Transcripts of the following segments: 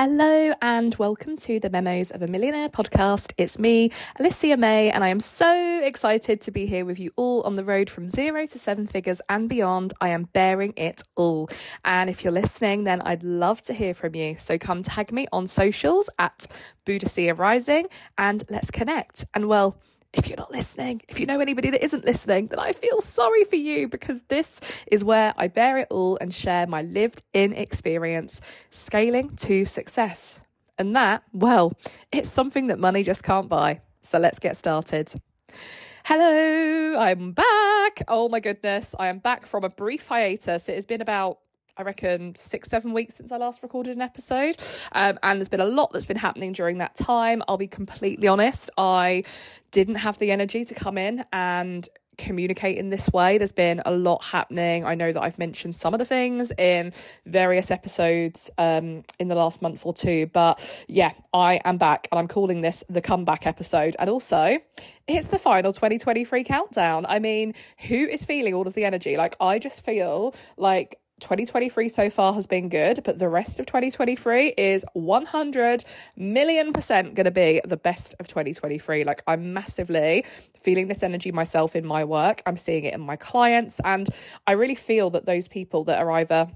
Hello and welcome to the Memos of a Millionaire podcast. It's me, Alicia May, and I am so excited to be here with you all on the road from zero to seven figures and beyond. I am bearing it all. And if you're listening, then I'd love to hear from you. So come tag me on socials at Boudicia Rising and let's connect. And well, if you're not listening, if you know anybody that isn't listening, then I feel sorry for you because this is where I bear it all and share my lived in experience scaling to success. And that, well, it's something that money just can't buy. So let's get started. Hello, I'm back. Oh my goodness, I am back from a brief hiatus. It has been about I reckon six, seven weeks since I last recorded an episode. Um, and there's been a lot that's been happening during that time. I'll be completely honest. I didn't have the energy to come in and communicate in this way. There's been a lot happening. I know that I've mentioned some of the things in various episodes um, in the last month or two, but yeah, I am back and I'm calling this the comeback episode. And also, it's the final 2023 countdown. I mean, who is feeling all of the energy? Like, I just feel like 2023 so far has been good, but the rest of 2023 is 100 million percent going to be the best of 2023. Like, I'm massively feeling this energy myself in my work. I'm seeing it in my clients. And I really feel that those people that are either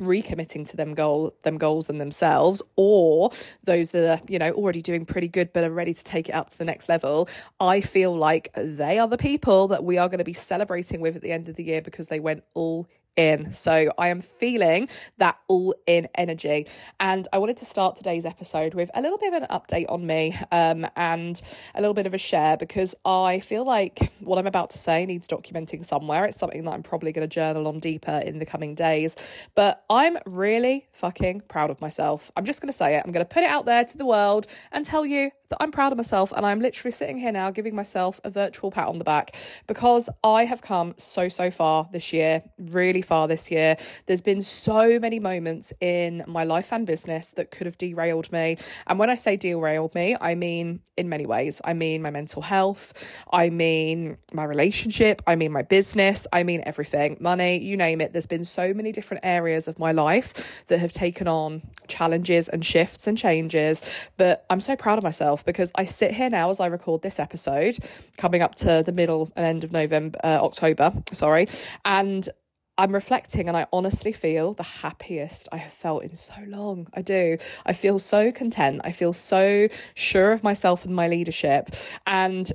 recommitting to them goal them goals and themselves or those that are you know already doing pretty good but are ready to take it up to the next level i feel like they are the people that we are going to be celebrating with at the end of the year because they went all in. So I am feeling that all in energy. And I wanted to start today's episode with a little bit of an update on me um, and a little bit of a share because I feel like what I'm about to say needs documenting somewhere. It's something that I'm probably going to journal on deeper in the coming days. But I'm really fucking proud of myself. I'm just going to say it. I'm going to put it out there to the world and tell you that I'm proud of myself. And I'm literally sitting here now giving myself a virtual pat on the back because I have come so, so far this year, really far this year. There's been so many moments in my life and business that could have derailed me. And when I say derailed me, I mean in many ways. I mean my mental health, I mean my relationship, I mean my business, I mean everything, money, you name it. There's been so many different areas of my life that have taken on challenges and shifts and changes. But I'm so proud of myself because I sit here now as I record this episode, coming up to the middle and end of November, uh, October, sorry, and I'm reflecting and I honestly feel the happiest I have felt in so long. I do. I feel so content. I feel so sure of myself and my leadership. And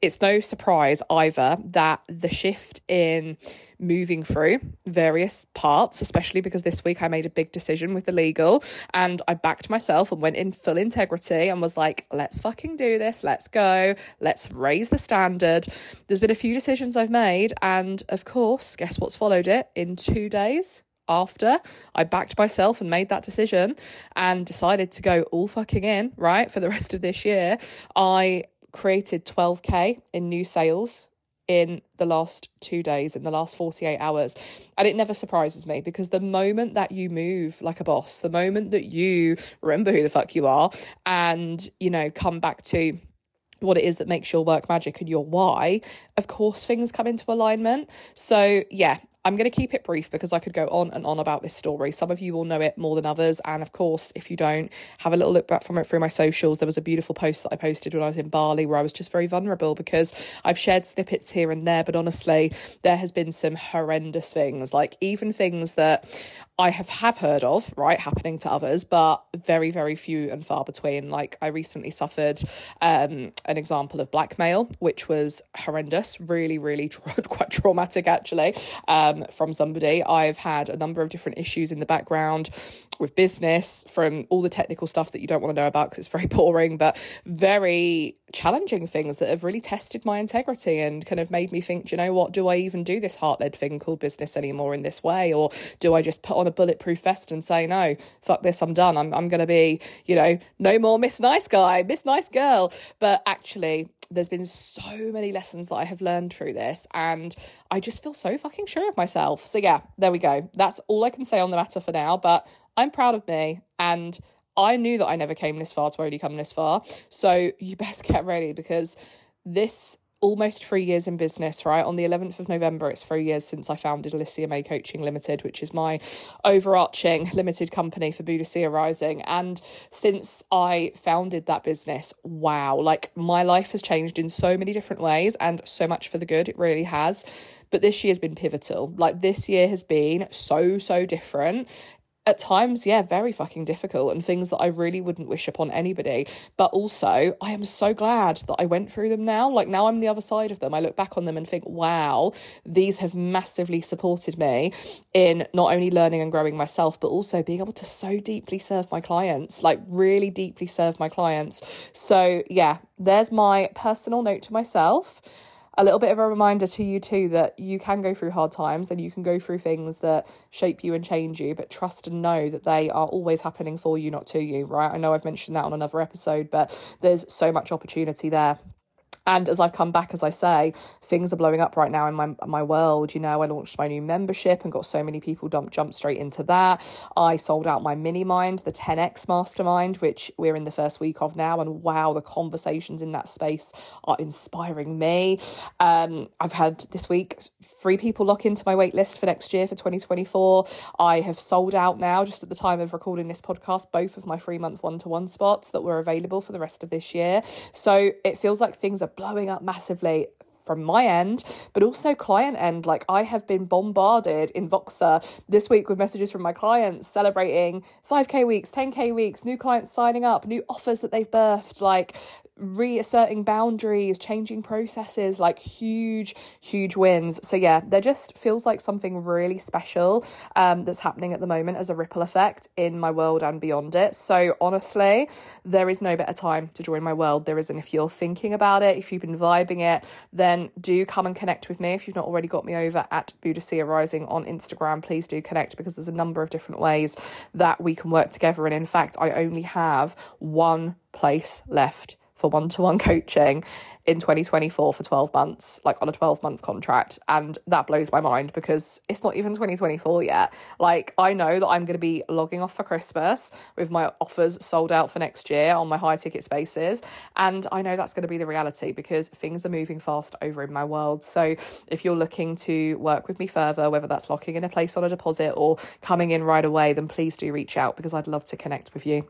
it's no surprise either that the shift in moving through various parts, especially because this week I made a big decision with the legal and I backed myself and went in full integrity and was like, let's fucking do this, let's go, let's raise the standard. There's been a few decisions I've made, and of course, guess what's followed it in two days? after I backed myself and made that decision and decided to go all fucking in, right, for the rest of this year, I created 12k in new sales in the last two days, in the last 48 hours. And it never surprises me because the moment that you move like a boss, the moment that you remember who the fuck you are and, you know, come back to what it is that makes your work magic and your why, of course, things come into alignment. So, yeah, I'm going to keep it brief because I could go on and on about this story. Some of you will know it more than others. And of course, if you don't, have a little look back from it through my socials. There was a beautiful post that I posted when I was in Bali where I was just very vulnerable because I've shared snippets here and there. But honestly, there has been some horrendous things, like even things that I have have heard of, right, happening to others, but very, very few and far between. Like I recently suffered um, an example of blackmail, which was horrendous, really, really tra- quite traumatic actually, um, from somebody. I've had a number of different issues in the background with business, from all the technical stuff that you don't want to know about because it's very boring, but very challenging things that have really tested my integrity and kind of made me think, you know what, do I even do this heart led thing called business anymore in this way? Or do I just put on a bulletproof vest and say, no, fuck this, I'm done. I'm, I'm going to be, you know, no more Miss Nice Guy, Miss Nice Girl. But actually, there's been so many lessons that I have learned through this, and I just feel so fucking sure of myself. So, yeah, there we go. That's all I can say on the matter for now, but I'm proud of me and I knew that I never came this far to only come this far. So you best get ready because this almost three years in business, right? On the 11th of November, it's three years since I founded Alicia May Coaching Limited, which is my overarching limited company for Boudicia Rising. And since I founded that business, wow, like my life has changed in so many different ways and so much for the good. It really has. But this year's been pivotal. Like this year has been so, so different at times, yeah, very fucking difficult and things that I really wouldn't wish upon anybody. But also, I am so glad that I went through them now. Like, now I'm the other side of them. I look back on them and think, wow, these have massively supported me in not only learning and growing myself, but also being able to so deeply serve my clients, like, really deeply serve my clients. So, yeah, there's my personal note to myself a little bit of a reminder to you too that you can go through hard times and you can go through things that shape you and change you, but trust and know that they are always happening for you, not to you, right? I know I've mentioned that on another episode, but there's so much opportunity there. And as I've come back, as I say, things are blowing up right now in my my world. You know, I launched my new membership and got so many people dump jump straight into that. I sold out my mini mind, the 10x mastermind, which we're in the first week of now. And wow, the conversations in that space are inspiring me. Um, I've had this week three people lock into my wait list for next year for 2024. I have sold out now, just at the time of recording this podcast, both of my three month one to one spots that were available for the rest of this year. So it feels like things are blowing up massively from my end, but also client end. Like I have been bombarded in Voxer this week with messages from my clients celebrating 5k weeks, 10k weeks, new clients signing up, new offers that they've birthed, like reasserting boundaries, changing processes, like huge, huge wins. So yeah, there just feels like something really special um, that's happening at the moment as a ripple effect in my world and beyond it. So honestly, there is no better time to join my world. There isn't. If you're thinking about it, if you've been vibing it, then do come and connect with me. If you've not already got me over at Boudicia Rising on Instagram, please do connect because there's a number of different ways that we can work together. And in fact, I only have one place left for one to one coaching in 2024 for 12 months, like on a 12 month contract. And that blows my mind because it's not even 2024 yet. Like, I know that I'm going to be logging off for Christmas with my offers sold out for next year on my high ticket spaces. And I know that's going to be the reality because things are moving fast over in my world. So, if you're looking to work with me further, whether that's locking in a place on a deposit or coming in right away, then please do reach out because I'd love to connect with you.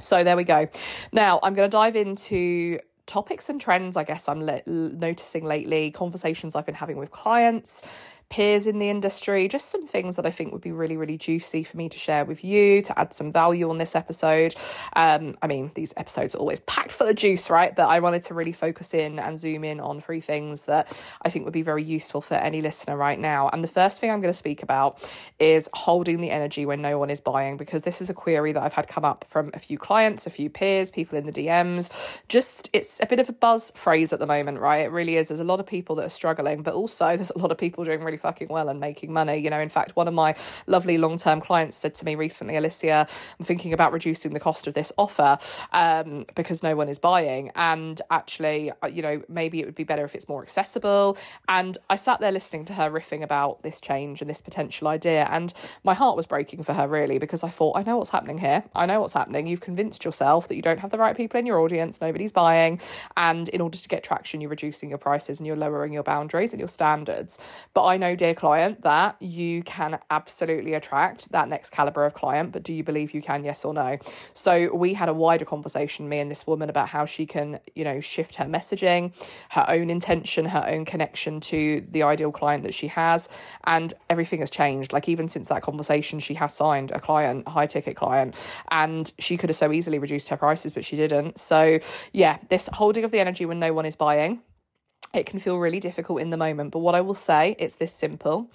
So there we go. Now I'm going to dive into topics and trends, I guess I'm le- noticing lately, conversations I've been having with clients, peers in the industry, just some things that I think would be really, really juicy for me to share with you to add some value on this episode. Um, I mean, these episodes are always packed full of juice, right? But I wanted to really focus in and zoom in on three things that I think would be very useful for any listener right now. And the first thing I'm going to speak about is holding the energy when no one is buying, because this is a query that I've had come up from a few clients, a few peers, people in the DMs. Just, it's a bit of a buzz phrase at the moment, right? It really is. There's a lot of people that are struggling, but also there's a lot of people doing really fucking well and making money. You know, in fact, one of my lovely long term clients said to me recently, Alicia, I'm thinking about reducing the cost of this offer um, because no one is buying. And actually, uh, you know, maybe it would be better if it's more accessible. And I sat there listening to her riffing about this change and this potential idea. And my heart was breaking for her, really, because I thought, I know what's happening here. I know what's happening. You've convinced yourself that you don't have the right people in your audience, nobody's buying. And in order to get traction, you're reducing your prices and you're lowering your boundaries and your standards. But I know know, dear client, that you can absolutely attract that next caliber of client, but do you believe you can? Yes or no? So we had a wider conversation, me and this woman, about how she can, you know, shift her messaging, her own intention, her own connection to the ideal client that she has. And everything has changed. Like, even since that conversation, she has signed a client, a high ticket client, and she could have so easily reduced her prices, but she didn't. So, yeah, this holding of the energy when no one is buying it can feel really difficult in the moment. But what I will say, it's this simple,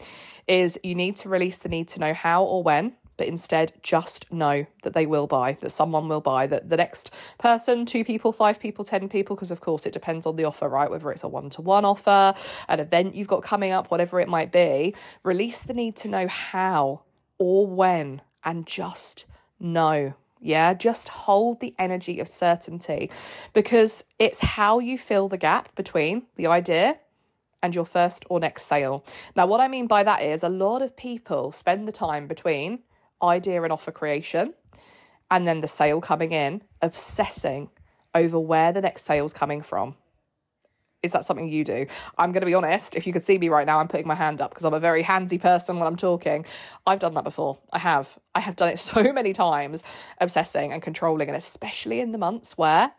is you need to release the need to know how or when, but instead just know that they will buy, that someone will buy, that the next person, two people, five people, 10 people, because of course it depends on the offer, right? Whether it's a one to one offer, an event you've got coming up, whatever it might be, release the need to know how or when and just know yeah, just hold the energy of certainty because it's how you fill the gap between the idea and your first or next sale. Now, what I mean by that is a lot of people spend the time between idea and offer creation and then the sale coming in, obsessing over where the next sale's coming from Is that something you do? I'm going to be honest. If you could see me right now, I'm putting my hand up because I'm a very handsy person when I'm talking. I've done that before. I have. I have done it so many times, obsessing and controlling, and especially in the months where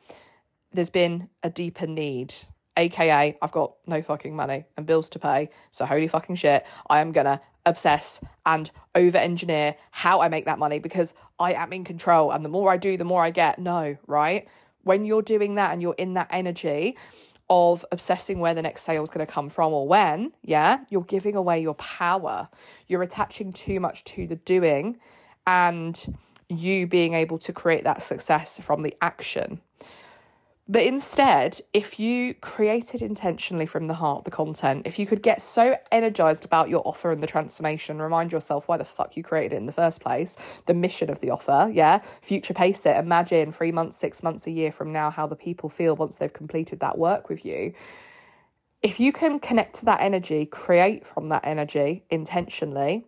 there's been a deeper need. AKA, I've got no fucking money and bills to pay. So, holy fucking shit, I am gonna obsess and over engineer how I make that money because I am in control. And the more I do, the more I get. No, right? When you're doing that and you're in that energy, of obsessing where the next sale is going to come from or when, yeah, you're giving away your power. You're attaching too much to the doing and you being able to create that success from the action. But instead, if you created intentionally from the heart the content, if you could get so energized about your offer and the transformation, remind yourself why the fuck you created it in the first place, the mission of the offer, yeah, future pace it, imagine three months, six months, a year from now how the people feel once they've completed that work with you. If you can connect to that energy, create from that energy intentionally,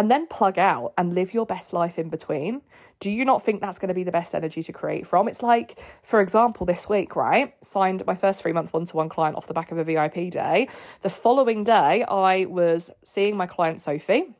and then plug out and live your best life in between, do you not think that's going to be the best energy to create from? It's like, for example, this week, right? Signed my first three month one to one client off the back of a VIP day. The following day, I was seeing my client Sophie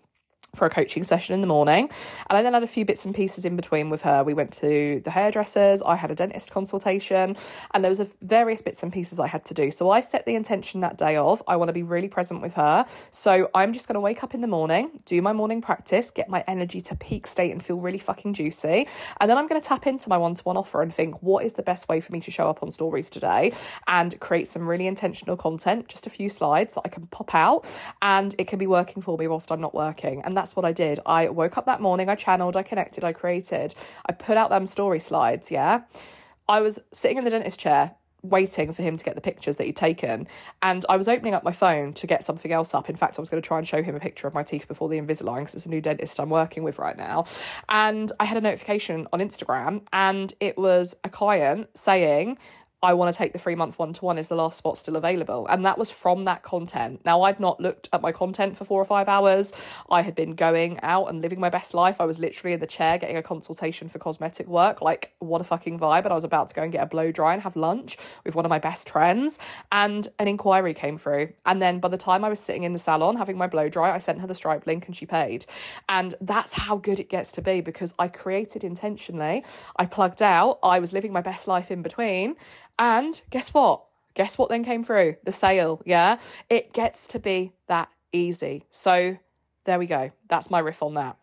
for a coaching session in the morning. And I then had a few bits and pieces in between with her. We went to the hairdressers, I had a dentist consultation, and there was a various bits and pieces I had to do. So I set the intention that day of I want to be really present with her. So I'm just going to wake up in the morning, do my morning practice, get my energy to peak state and feel really fucking juicy. And then I'm going to tap into my one-to-one offer and think what is the best way for me to show up on stories today and create some really intentional content, just a few slides that I can pop out and it can be working for me whilst I'm not working. And that's what I did. I woke up that morning, I channeled, I connected, I created, I put out them story slides, yeah. I was sitting in the dentist chair waiting for him to get the pictures that he'd taken. And I was opening up my phone to get something else up. In fact, I was going to try and show him a picture of my teeth before the Invisalign because it's a new dentist I'm working with right now. And I had a notification on Instagram and it was a client saying, I want to take the three month one to one. Is the last spot still available? And that was from that content. Now, I'd not looked at my content for four or five hours. I had been going out and living my best life. I was literally in the chair getting a consultation for cosmetic work. Like, what a fucking vibe. And I was about to go and get a blow dry and have lunch with one of my best friends. And an inquiry came through. And then by the time I was sitting in the salon having my blow dry, I sent her the Stripe link and she paid. And that's how good it gets to be because I created intentionally. I plugged out. I was living my best life in between and guess what? Guess what then came through? The sale, yeah? It gets to be that easy. So there we go. That's my riff on that.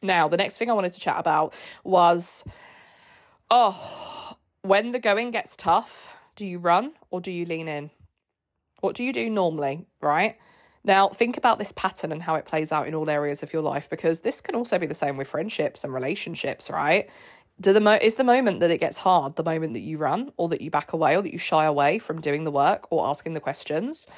Now, the next thing I wanted to chat about was oh, when the going gets tough, do you run or do you lean in? What do you do normally, right? Now, think about this pattern and how it plays out in all areas of your life because this can also be the same with friendships and relationships, right? Do the mo- is the moment that it gets hard the moment that you run or that you back away or that you shy away from doing the work or asking the questions?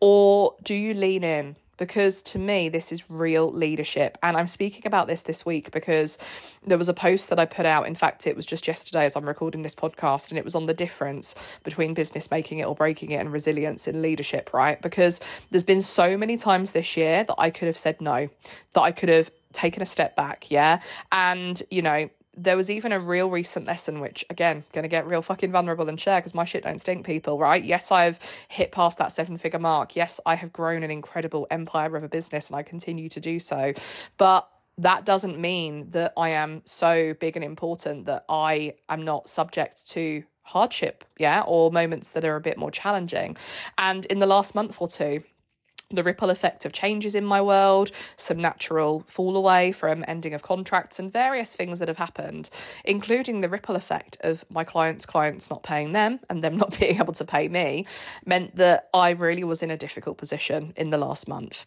Or do you lean in? Because to me this is real leadership. And i'm speaking about this this week because there was a post that i put out. In fact it was just yesterday as i'm recording this podcast and it was on the difference between business making it or breaking it and resilience in leadership right? Because there's been so many times this year that i could have said no that i could have taken a step back yeah? And you know there was even a real recent lesson, which again, gonna get real fucking vulnerable and share because my shit don't stink, people, right? Yes, I've hit past that seven figure mark. Yes, I have grown an incredible empire of a business and I continue to do so. But that doesn't mean that I am so big and important that I am not subject to hardship, yeah, or moments that are a bit more challenging. And in the last month or two, the ripple effect of changes in my world, some natural fall away from ending of contracts, and various things that have happened, including the ripple effect of my clients' clients not paying them and them not being able to pay me, meant that I really was in a difficult position in the last month.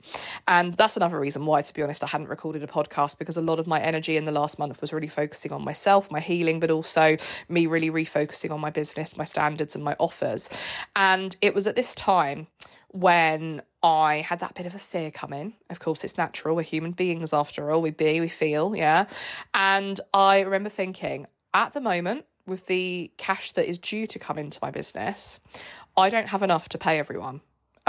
And that's another reason why, to be honest, I hadn't recorded a podcast because a lot of my energy in the last month was really focusing on myself, my healing, but also me really refocusing on my business, my standards, and my offers. And it was at this time when I had that bit of a fear come in. Of course, it's natural. We're human beings after all. We be, we feel, yeah. And I remember thinking, at the moment, with the cash that is due to come into my business, I don't have enough to pay everyone.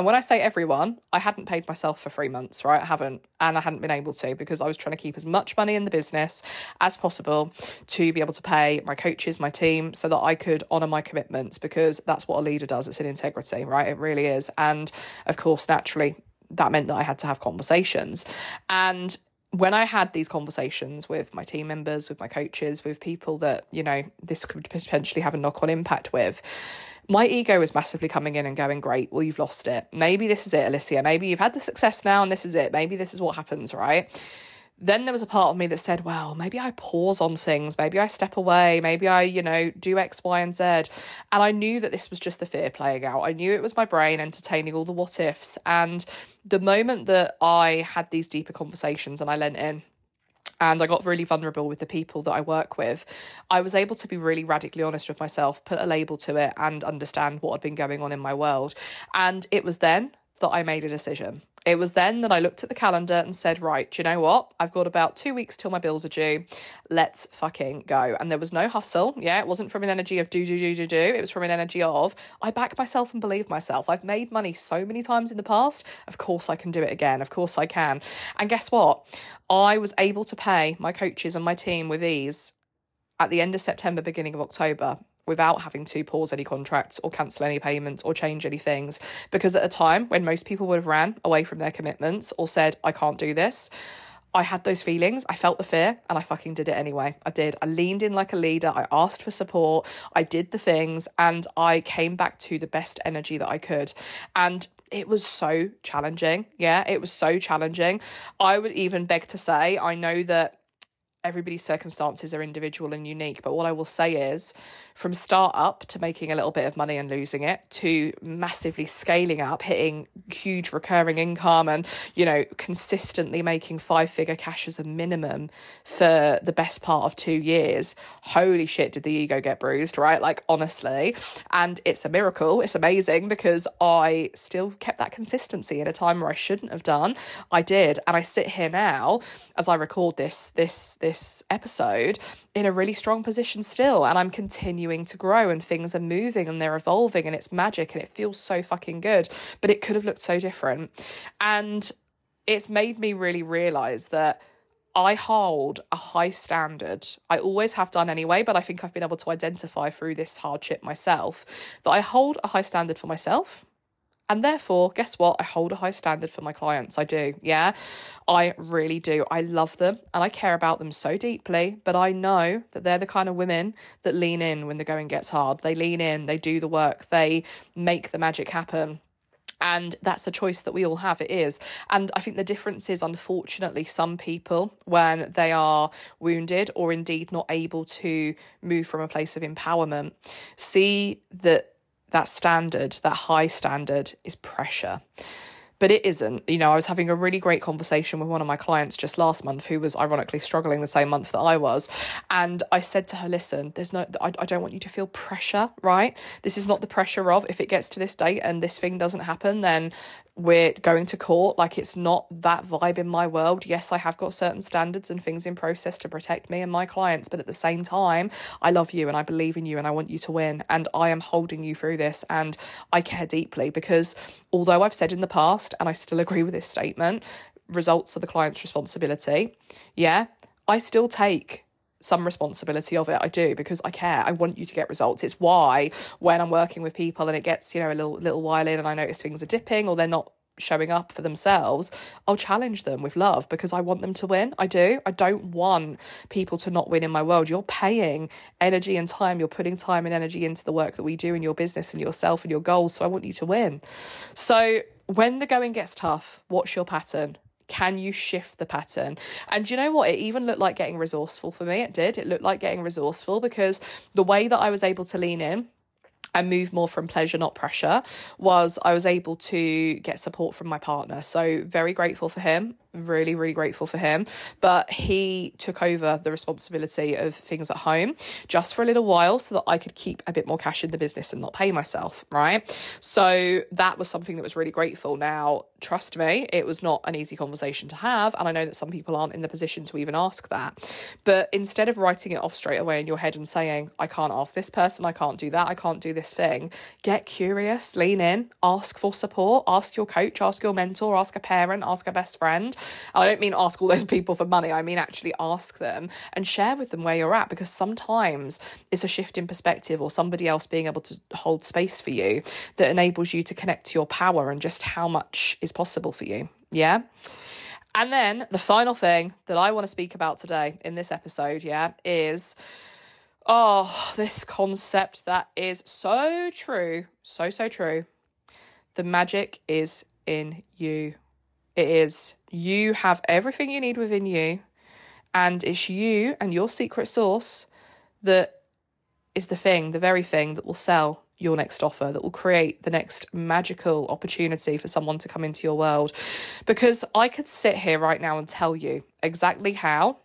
And when I say everyone, I hadn't paid myself for three months, right? I haven't, and I hadn't been able to because I was trying to keep as much money in the business as possible to be able to pay my coaches, my team, so that I could honour my commitments because that's what a leader does. It's an integrity, right? It really is. And of course, naturally, that meant that I had to have conversations. And when I had these conversations with my team members, with my coaches, with people that, you know, this could potentially have a knock on impact with, my ego was massively coming in and going, Great, well, you've lost it. Maybe this is it, Alicia. Maybe you've had the success now and this is it. Maybe this is what happens, right? Then there was a part of me that said, well, maybe I pause on things, maybe I step away, maybe I, you know, do X, Y, and Z. And I knew that this was just the fear playing out. I knew it was my brain entertaining all the what ifs. And the moment that I had these deeper conversations and I lent in, and I got really vulnerable with the people that I work with, I was able to be really radically honest with myself, put a label to it, and understand what had been going on in my world. And it was then that I made a decision. It was then that I looked at the calendar and said, right, you know what? I've got about two weeks till my bills are due. Let's fucking go. And there was no hustle. Yeah, it wasn't from an energy of do, do, do, do, do. It was from an energy of I back myself and believe myself. I've made money so many times in the past. Of course I can do it again. Of course I can. And guess what? I was able to pay my coaches and my team with ease at the end of September, beginning of October without having to pause any contracts or cancel any payments or change any things. Because at a time when most people would have ran away from their commitments or said, I can't do this, I had those feelings. I felt the fear and I fucking did it anyway. I did. I leaned in like a leader. I asked for support. I did the things and I came back to the best energy that I could. And it was so challenging. Yeah, it was so challenging. I would even beg to say, I know that everybody's circumstances are individual and unique. But what I will say is, from start up to making a little bit of money and losing it, to massively scaling up, hitting huge recurring income, and you know, consistently making five figure cash as a minimum for the best part of two years. Holy shit, did the ego get bruised, right? Like, honestly. And it's a miracle. It's amazing because I still kept that consistency in a time where I shouldn't have done. I did. And I sit here now as I record this, this, this this episode in a really strong position still and I'm continuing to grow and things are moving and they're evolving and it's magic and it feels so fucking good. But it could have looked so different. And it's made me really realize that I hold a high standard. I always have done anyway, but I think I've been able to identify through this hardship myself that I hold a high standard for myself and therefore, guess what? I hold a high standard for my clients. I do. Yeah. I really do. I love them and I care about them so deeply. But I know that they're the kind of women that lean in when the going gets hard. They lean in, they do the work, they make the magic happen. And that's a choice that we all have. It is. And I think the difference is, unfortunately, some people, when they are wounded or indeed not able to move from a place of empowerment, see that that standard, that high standard, is pressure. But it isn't. You know, I was having a really great conversation with one of my clients just last month who was ironically struggling the same month that I was. And I said to her, listen, there's no, I, I don't want you to feel pressure, right? This is not the pressure of if it gets to this date and this thing doesn't happen, then we're going to court. Like it's not that vibe in my world. Yes, I have got certain standards and things in process to protect me and my clients, but at the same time, I love you and I believe in you and I want you to win. And I am holding you through this and I care deeply because although I've said in the past, and I still agree with this statement, results are the client's responsibility. Yeah, I still take some responsibility of it. I do because I care. I want you to get results. It's why when I'm working with people and it gets, you know, a little little while in and I notice things are dipping or they're not showing up for themselves, I'll challenge them with love because I want them to win. I do. I don't want people to not win in my world. You're paying energy and time. You're putting time and energy into the work that we do in your business and yourself and your goals. So I want you to win. So when the going gets tough, what's your pattern? Can you shift the pattern? And you know what? It even looked like getting resourceful for me. It did. It looked like getting resourceful because the way that I was able to lean in and move more from pleasure, not pressure, was I was able to get support from my partner. So, very grateful for him really, really grateful for him. But he took over the responsibility of things at home just for a little while so that I could keep a bit more cash in the business and not pay myself, right? So that was something that was really grateful. Now, trust me, it was not an easy conversation to have. And I know that some people aren't in the position to even ask that. But instead of writing it off straight away in your head and saying, I can't ask this person, I can't do that, I can't do this thing, get curious, lean in, ask for support, ask your coach, ask your mentor, ask a parent, ask a best friend. I don't mean ask all those people for money, I mean actually ask them and share with them where you're at because sometimes it's a shift in perspective or somebody else being able to hold space for you that enables you to connect to your power and just how much is possible for you. Yeah. And then the final thing that I want to speak about today in this episode, yeah, is oh, this concept that is so true, so, so true. The magic is in you. It is. You have everything you need within you, and it's you and your secret sauce that is the thing, the very thing that will sell your next offer, that will create the next magical opportunity for someone to come into your world. Because I could sit here right now and tell you exactly how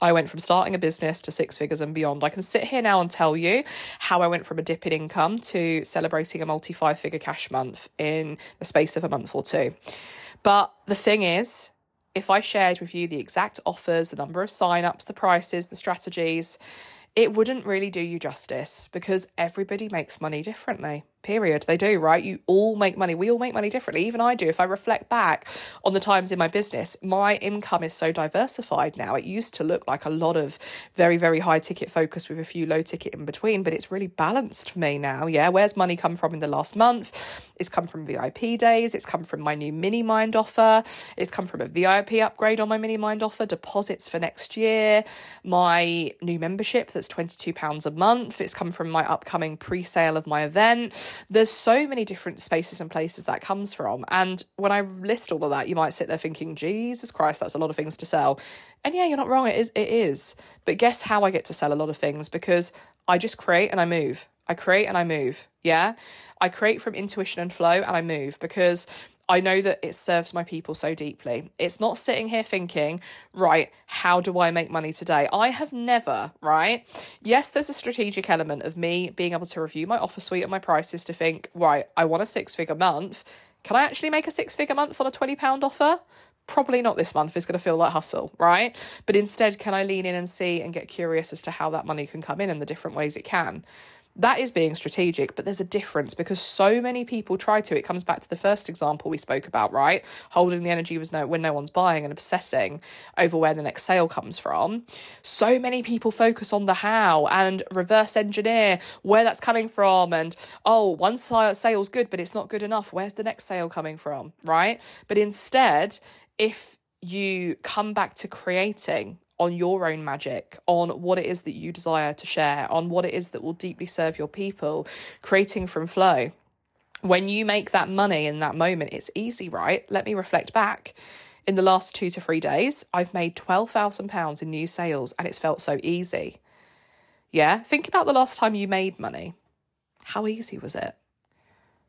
I went from starting a business to six figures and beyond. I can sit here now and tell you how I went from a dip in income to celebrating a multi five figure cash month in the space of a month or two. But the thing is, if I shared with you the exact offers, the number of sign-ups, the prices, the strategies, it wouldn't really do you justice because everybody makes money differently period. They do, right? You all make money. We all make money differently. Even I do. If I reflect back on the times in my business, my income is so diversified now. It used to look like a lot of very, very high ticket focus with a few low ticket in between, but it's really balanced for me now. Yeah. Where's money come from in the last month? It's come from VIP days. It's come from my new mini mind offer. It's come from a VIP upgrade on my mini mind offer, deposits for next year, my new membership that's £22 a month. It's come from my upcoming pre sale of my event there's so many different spaces and places that comes from. And when I list all of that, you might sit there thinking, Jesus Christ, that's a lot of things to sell. And yeah, you're not wrong. It is. It is. But guess how I get to sell a lot of things? Because I just create and I move. I create and I move. Yeah. I create from intuition and flow and I move because I know that it serves my people so deeply. It's not sitting here thinking, right, how do I make money today? I have never, right? Yes, there's a strategic element of me being able to review my offer suite and my prices to think, right, I want a six figure month. Can I actually make a six figure month on a £20 offer? Probably not this month, it's going to feel like hustle, right? But instead, can I lean in and see and get curious as to how that money can come in and the different ways it can? That is being strategic, but there's a difference because so many people try to. It comes back to the first example we spoke about, right? Holding the energy was no when no one's buying and obsessing over where the next sale comes from. So many people focus on the how and reverse engineer where that's coming from and oh, one sale's good, but it's not good enough. Where's the next sale coming from, right? But instead, if you come back to creating on your own magic, on what it is that you desire to share, on what it is that will deeply serve your people, creating from flow. When you make that money in that moment, it's easy, right? Let me reflect back. In the last two to three days, I've made £12,000 in new sales and it's felt so easy. Yeah, think about the last time you made money. How easy was it?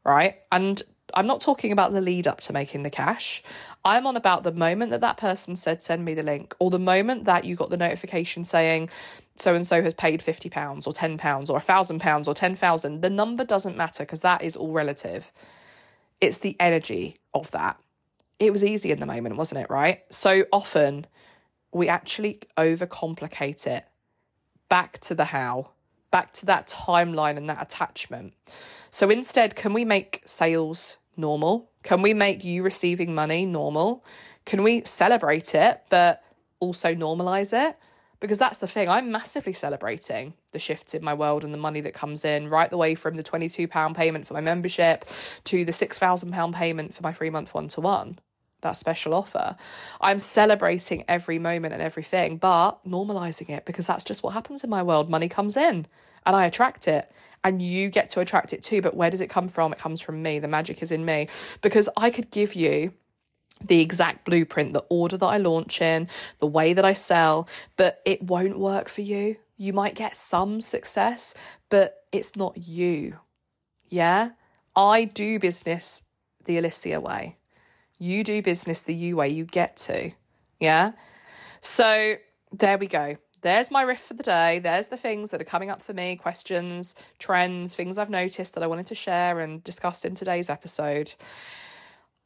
Right? And I'm not talking about the lead up to making the cash. I'm on about the moment that that person said, send me the link, or the moment that you got the notification saying, so and so has paid £50 or £10 or £1,000 or 10,000. The number doesn't matter because that is all relative. It's the energy of that. It was easy in the moment, wasn't it? Right. So often we actually overcomplicate it back to the how, back to that timeline and that attachment. So instead, can we make sales normal? Can we make you receiving money normal? Can we celebrate it, but also normalize it? Because that's the thing, I'm massively celebrating the shifts in my world and the money that comes in, right the way from the £22 payment for my membership to the £6,000 payment for my three month one to one that special offer. I'm celebrating every moment and everything, but normalizing it because that's just what happens in my world. Money comes in and I attract it and you get to attract it too. But where does it come from? It comes from me. The magic is in me because I could give you the exact blueprint, the order that I launch in, the way that I sell, but it won't work for you. You might get some success, but it's not you. Yeah? I do business the Alicia way. You do business the you way you get to. Yeah. So there we go. There's my riff for the day. There's the things that are coming up for me questions, trends, things I've noticed that I wanted to share and discuss in today's episode.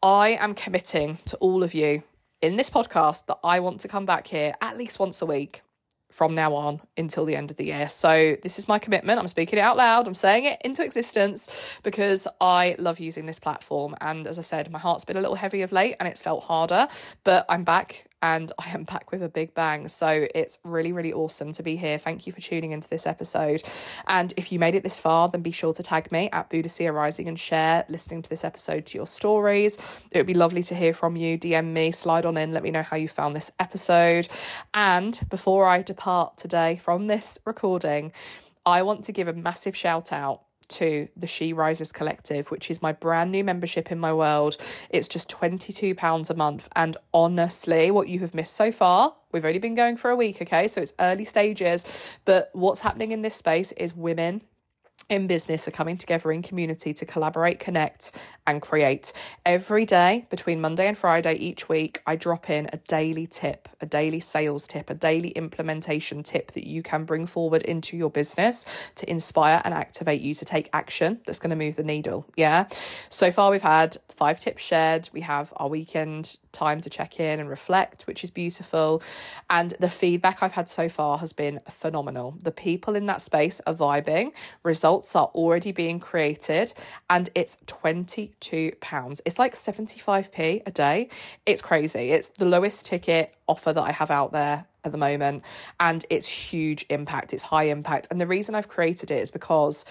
I am committing to all of you in this podcast that I want to come back here at least once a week from now on until the end of the year. So, this is my commitment. I'm speaking it out loud. I'm saying it into existence because I love using this platform. And as I said, my heart's been a little heavy of late and it's felt harder, but I'm back and I am back with a big bang. So it's really, really awesome to be here. Thank you for tuning into this episode. And if you made it this far, then be sure to tag me at Boudicia Rising and share listening to this episode to your stories. It would be lovely to hear from you. DM me, slide on in, let me know how you found this episode. And before I depart today from this recording, I want to give a massive shout out to the She Rises Collective, which is my brand new membership in my world. It's just £22 a month. And honestly, what you have missed so far, we've only been going for a week, okay? So it's early stages. But what's happening in this space is women in business are coming together in community to collaborate, connect, and create. Every day between Monday and Friday each week, I drop in a daily tip, a daily sales tip, a daily implementation tip that you can bring forward into your business to inspire and activate you to take action that's going to move the needle. Yeah. So far, we've had five tips shared. We have our weekend time to check in and reflect, which is beautiful. And the feedback I've had so far has been phenomenal. The people in that space are vibing, results are already being created, and it's £22. It's like 75p a day. It's crazy. It's the lowest ticket offer that I have out there at the moment and it's huge impact it's high impact and the reason I've created it is because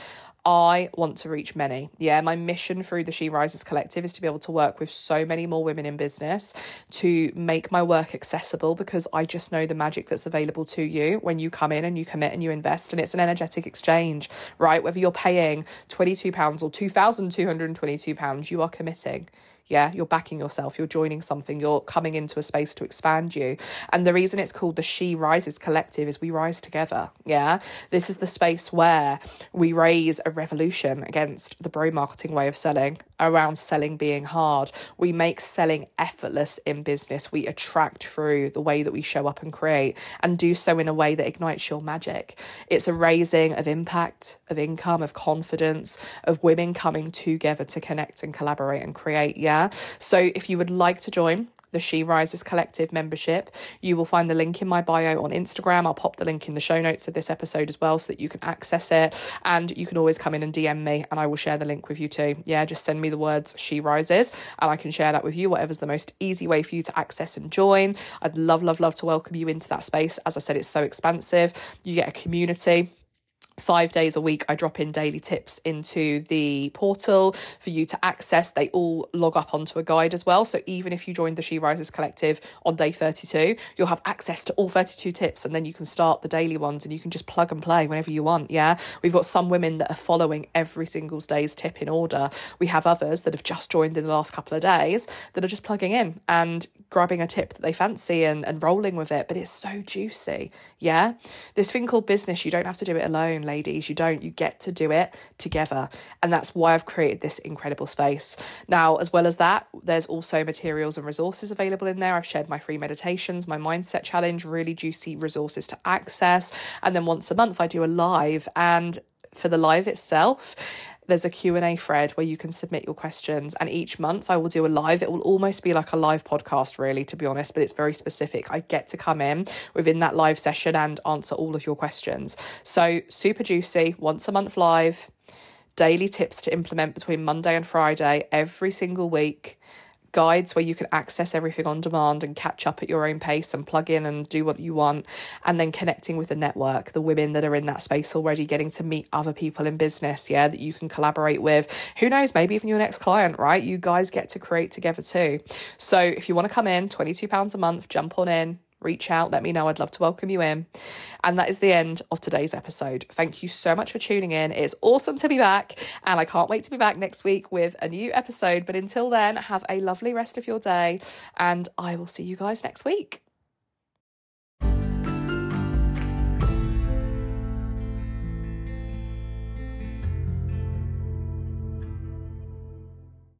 I want to reach many. Yeah, my mission through the She Rises Collective is to be able to work with so many more women in business to make my work accessible because I just know the magic that's available to you when you come in and you commit and you invest. And it's an energetic exchange, right? Whether you're paying £22 or £2,222, you are committing. Yeah, you're backing yourself, you're joining something, you're coming into a space to expand you. And the reason it's called the She Rises Collective is we rise together. Yeah, this is the space where we raise a revolution against the bro marketing way of selling, around selling being hard. We make selling effortless in business. We attract through the way that we show up and create and do so in a way that ignites your magic. It's a raising of impact, of income, of confidence, of women coming together to connect and collaborate and create. Yeah. So if you would like to join, the She Rises Collective membership. You will find the link in my bio on Instagram. I'll pop the link in the show notes of this episode as well so that you can access it. And you can always come in and DM me and I will share the link with you too. Yeah, just send me the words She Rises and I can share that with you, whatever's the most easy way for you to access and join. I'd love, love, love to welcome you into that space. As I said, it's so expansive. You get a community five days a week i drop in daily tips into the portal for you to access. They all log up onto a guide as well. So even if you join the she rises collective on day 32 you'll have access to all 32 tips and then you can start the daily ones and you can just plug and play whenever you want yeah? We've got some women that are following every single day's tip in order. We have others that have just joined in the last couple of days that are just plugging in and grabbing a tip that they fancy and, and rolling with it but it's so juicy yeah? This thing called business you don't have to do it alone ladies. You don't, you get to do it together. And that's why I've created this incredible space. Now, as well as that, there's also materials and resources available in there. I've shared my free meditations, my mindset challenge, really juicy resources to access. And then once a month, I do a live. And for the live itself, there's a q&a thread where you can submit your questions and each month i will do a live. It will almost be like a live podcast really to be honest but it's very specific. I get to come in within that live session and answer all of your questions. So super juicy once a month live. Daily tips to implement between monday and friday every single week guides where you can access everything on demand and catch up at your own pace and plug in and do what you want. And then connecting with the network, the women that are in that space already, getting to meet other people in business, yeah, that you can collaborate with. Who knows, maybe even your next client, right? You guys get to create together too. So if you want to come in, £22 a month, jump on in, reach out, let me know. I'd love to welcome you in. And that is the end of today's episode. Thank you so much for tuning in. It's awesome to be back, and I can't wait to be back next week with a new episode. But until then, have a lovely rest of your day, and I will see you guys next week.